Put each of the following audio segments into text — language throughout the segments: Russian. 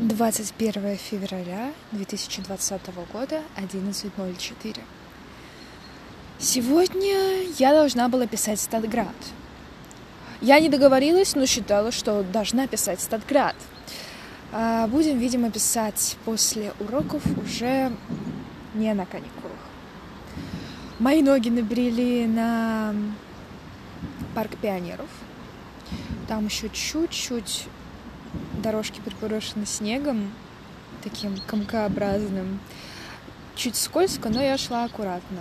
21 февраля 2020 года, 11.04. Сегодня я должна была писать Статград. Я не договорилась, но считала, что должна писать Статград. А, будем, видимо, писать после уроков уже не на каникулах. Мои ноги набрели на парк пионеров. Там еще чуть-чуть дорожки припорошены снегом, таким комкообразным. Чуть скользко, но я шла аккуратно.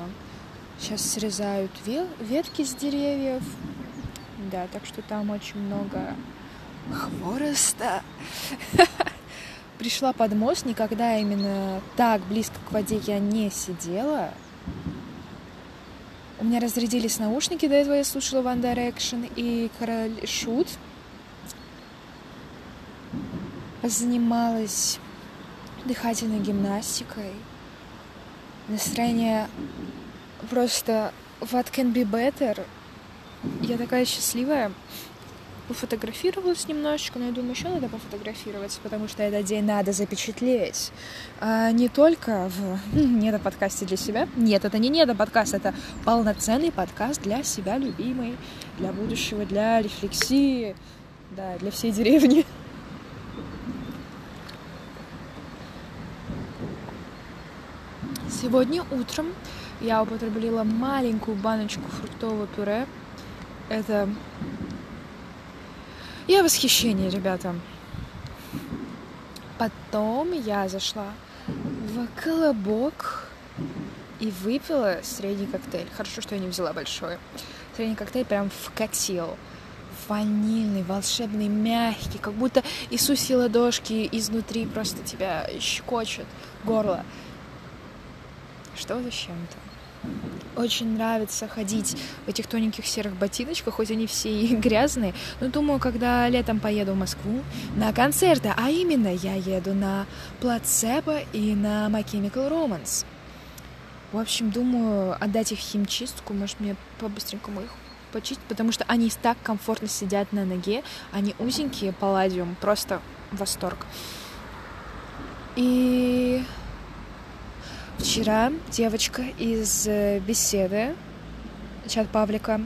Сейчас срезают ветки с деревьев. Да, так что там очень много хвороста. Пришла под мост, никогда именно так близко к воде я не сидела. У меня разрядились наушники, до этого я слушала One Direction и Король Шут позанималась дыхательной гимнастикой. Настроение просто what can be better. Я такая счастливая. Пофотографировалась немножечко, но я думаю, еще надо пофотографироваться, потому что этот день надо запечатлеть. А не только в недоподкасте для себя. Нет, это не недоподкаст, это полноценный подкаст для себя любимый, для будущего, для рефлексии, да, для всей деревни. Сегодня утром я употребила маленькую баночку фруктового пюре. Это... Я в восхищении, ребята. Потом я зашла в колобок и выпила средний коктейль. Хорошо, что я не взяла большой. Средний коктейль прям вкатил. Ванильный, волшебный, мягкий, как будто Иисусе ладошки изнутри просто тебя щекочет горло. Что за чем-то? Очень нравится ходить в этих тоненьких серых ботиночках, хоть они все и грязные. Но думаю, когда летом поеду в Москву на концерты, а именно я еду на Плацебо и на My Chemical Romance. В общем, думаю, отдать их химчистку, может, мне по-быстренькому их почистить, потому что они так комфортно сидят на ноге, они узенькие, палладиум, просто восторг. И Вчера девочка из э, беседы, чат Павлика,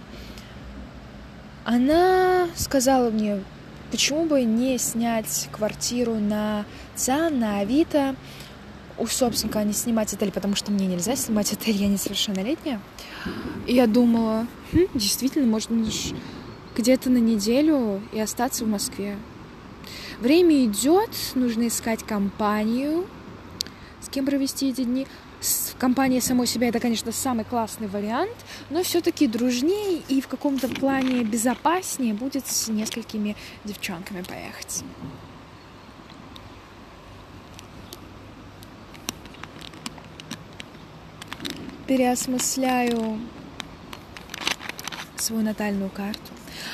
она сказала мне, почему бы не снять квартиру на ЦАН, на Авито, у собственника, а не снимать отель, потому что мне нельзя снимать отель, я несовершеннолетняя. И я думала, хм, действительно, можно где-то на неделю и остаться в Москве. Время идет, нужно искать компанию, с кем провести эти дни компания самой себя это, конечно, самый классный вариант, но все-таки дружнее и в каком-то плане безопаснее будет с несколькими девчонками поехать. Переосмысляю свою натальную карту.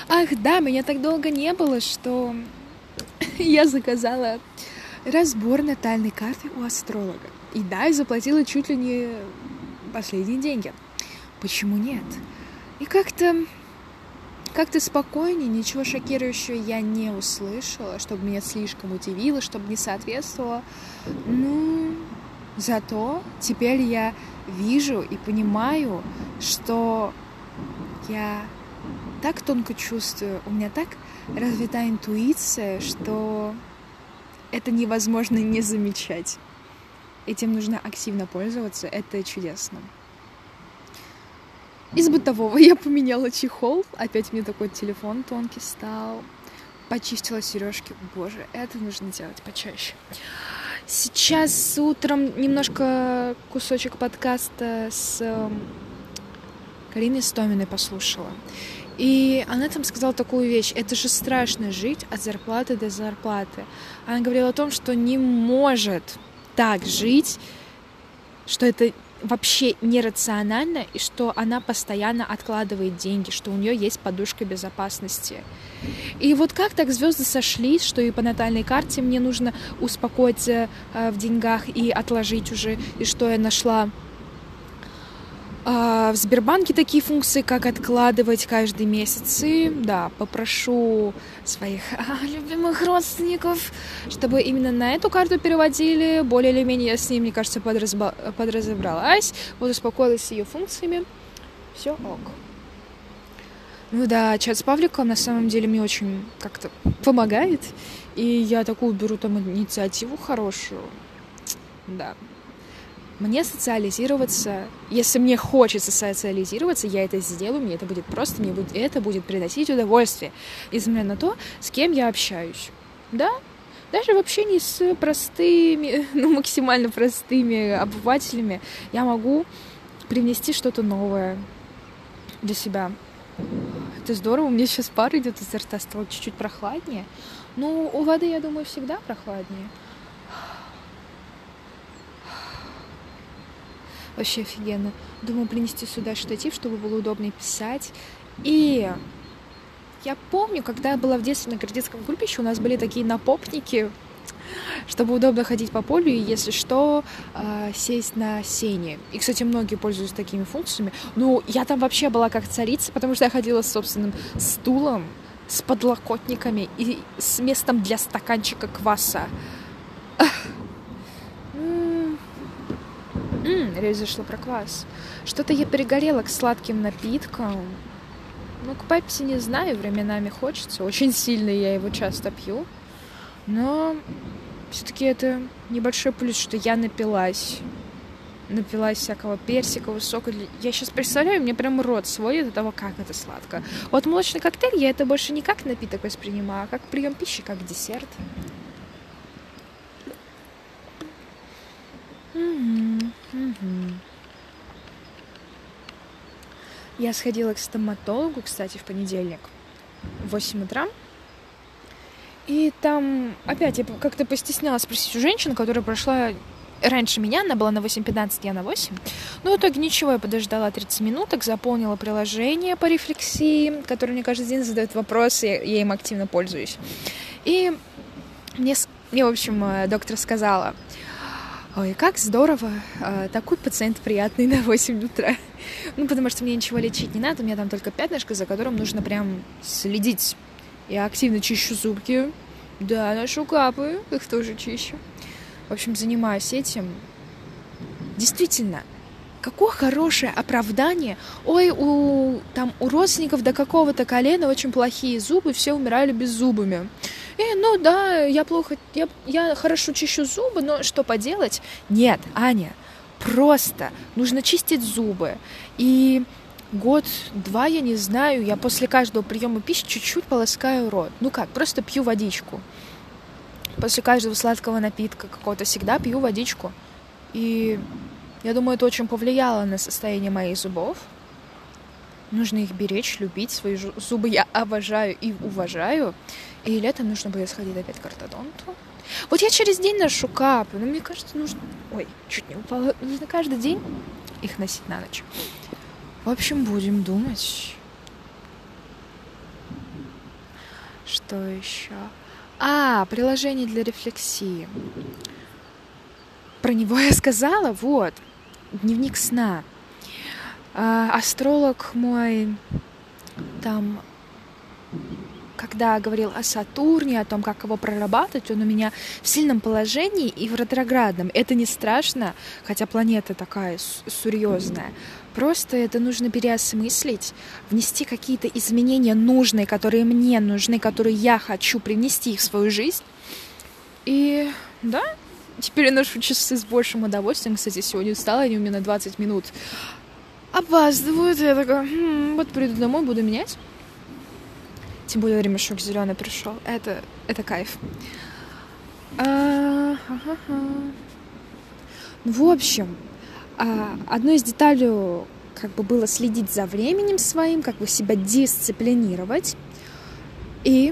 Ах, да, меня так долго не было, что я заказала разбор натальной карты у астролога. И да, и заплатила чуть ли не последние деньги. Почему нет? И как-то как-то спокойнее, ничего шокирующего я не услышала, чтобы меня слишком удивило, чтобы не соответствовало. Ну, зато теперь я вижу и понимаю, что я так тонко чувствую, у меня так развита интуиция, что это невозможно не замечать. Этим нужно активно пользоваться, это чудесно. Из бытового я поменяла чехол, опять мне такой телефон тонкий стал, почистила сережки. Боже, это нужно делать почаще. Сейчас утром немножко кусочек подкаста с эм, Кариной Стоминой послушала. И она там сказала такую вещь. Это же страшно жить от зарплаты до зарплаты. Она говорила о том, что не может так жить, что это вообще нерационально, и что она постоянно откладывает деньги, что у нее есть подушка безопасности. И вот как так звезды сошлись, что и по натальной карте мне нужно успокоиться э, в деньгах и отложить уже, и что я нашла в Сбербанке такие функции, как откладывать каждый месяц. И да, попрошу своих а, любимых родственников, чтобы именно на эту карту переводили. Более или менее я с ней, мне кажется, подразба... подразобралась. Вот успокоилась с ее функциями. Все ок. Ну да, чат с Павликом на самом деле мне очень как-то помогает. И я такую беру там инициативу хорошую. Да. Мне социализироваться, если мне хочется социализироваться, я это сделаю, мне это будет просто, мне будет, это будет приносить удовольствие, несмотря на то, с кем я общаюсь. Да, даже в общении с простыми, ну, максимально простыми обывателями я могу привнести что-то новое для себя. Это здорово, у меня сейчас пар идет из рта, стало чуть-чуть прохладнее. Ну, у воды, я думаю, всегда прохладнее. Вообще офигенно. Думаю принести сюда штатив, чтобы было удобнее писать. И я помню, когда я была в детстве на кредитском кульбище, у нас были такие напопники, чтобы удобно ходить по полю и, если что, э, сесть на сене. И, кстати, многие пользуются такими функциями. Ну, я там вообще была как царица, потому что я ходила с собственным стулом, с подлокотниками и с местом для стаканчика кваса. Речь зашла про квас. Что-то я перегорела к сладким напиткам. Ну, к пепси не знаю, временами хочется. Очень сильно я его часто пью. Но все-таки это небольшой плюс, что я напилась. Напилась всякого персикового сока. Я сейчас представляю, мне прям рот сводит от того, как это сладко. Вот молочный коктейль я это больше не как напиток воспринимаю, а как прием пищи, как десерт. Я сходила к стоматологу, кстати, в понедельник в 8 утра. И там опять я как-то постеснялась спросить у женщины, которая прошла раньше меня, она была на 8.15, я на 8. Но в итоге ничего, я подождала 30 минуток, заполнила приложение по рефлексии, которое мне каждый день задает вопросы, я им активно пользуюсь. И мне, мне в общем, э, доктор сказала, Ой, как здорово, а, такой пациент приятный на 8 утра. Ну, потому что мне ничего лечить не надо, у меня там только пятнышко, за которым нужно прям следить. Я активно чищу зубки, да, ношу капы, их тоже чищу. В общем, занимаюсь этим. Действительно, какое хорошее оправдание. Ой, у, там, у родственников до какого-то колена очень плохие зубы, все умирали без зубами. И, ну да, я плохо, я, я хорошо чищу зубы, но что поделать? Нет, Аня, просто нужно чистить зубы. И год-два, я не знаю, я после каждого приема пищи чуть-чуть полоскаю рот. Ну как, просто пью водичку. После каждого сладкого напитка какого-то всегда пью водичку. И я думаю, это очень повлияло на состояние моих зубов. Нужно их беречь, любить. Свои зубы я обожаю и уважаю. И летом нужно будет сходить опять к ортодонту. Вот я через день ношу капы, но мне кажется, нужно... Ой, чуть не упала. Нужно каждый день их носить на ночь. В общем, будем думать. Что еще? А, приложение для рефлексии. Про него я сказала, вот. Дневник сна. А, астролог мой там когда говорил о Сатурне, о том, как его прорабатывать, он у меня в сильном положении и в ретроградном. Это не страшно, хотя планета такая серьезная. Просто это нужно переосмыслить, внести какие-то изменения нужные, которые мне нужны, которые я хочу привнести в свою жизнь. И да, теперь я ношу часы с большим удовольствием. Кстати, сегодня устала, они у меня на 20 минут опаздывают. Я такая, хм, вот приду домой, буду менять. Тем более ремешок зеленый пришел. Это, это кайф. А, ну, в общем, а, одной из деталей как бы было следить за временем своим, как бы себя дисциплинировать. И